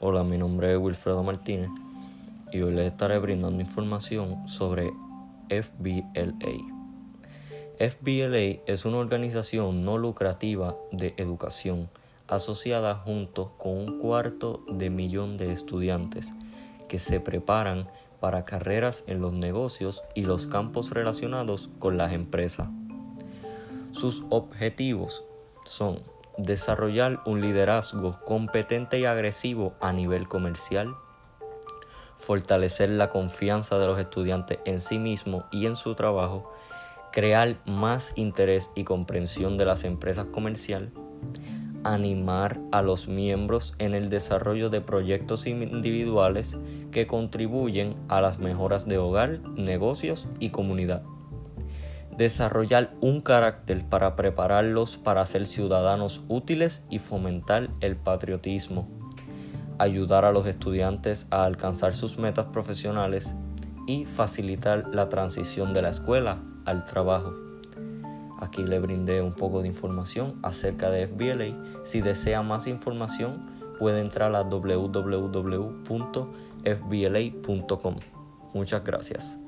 Hola, mi nombre es Wilfredo Martínez y hoy les estaré brindando información sobre FBLA. FBLA es una organización no lucrativa de educación asociada junto con un cuarto de millón de estudiantes que se preparan para carreras en los negocios y los campos relacionados con las empresas. Sus objetivos son desarrollar un liderazgo competente y agresivo a nivel comercial, fortalecer la confianza de los estudiantes en sí mismos y en su trabajo, crear más interés y comprensión de las empresas comerciales, animar a los miembros en el desarrollo de proyectos individuales que contribuyen a las mejoras de hogar, negocios y comunidad desarrollar un carácter para prepararlos para ser ciudadanos útiles y fomentar el patriotismo, ayudar a los estudiantes a alcanzar sus metas profesionales y facilitar la transición de la escuela al trabajo. Aquí le brindé un poco de información acerca de FBLA. Si desea más información, puede entrar a www.fbla.com. Muchas gracias.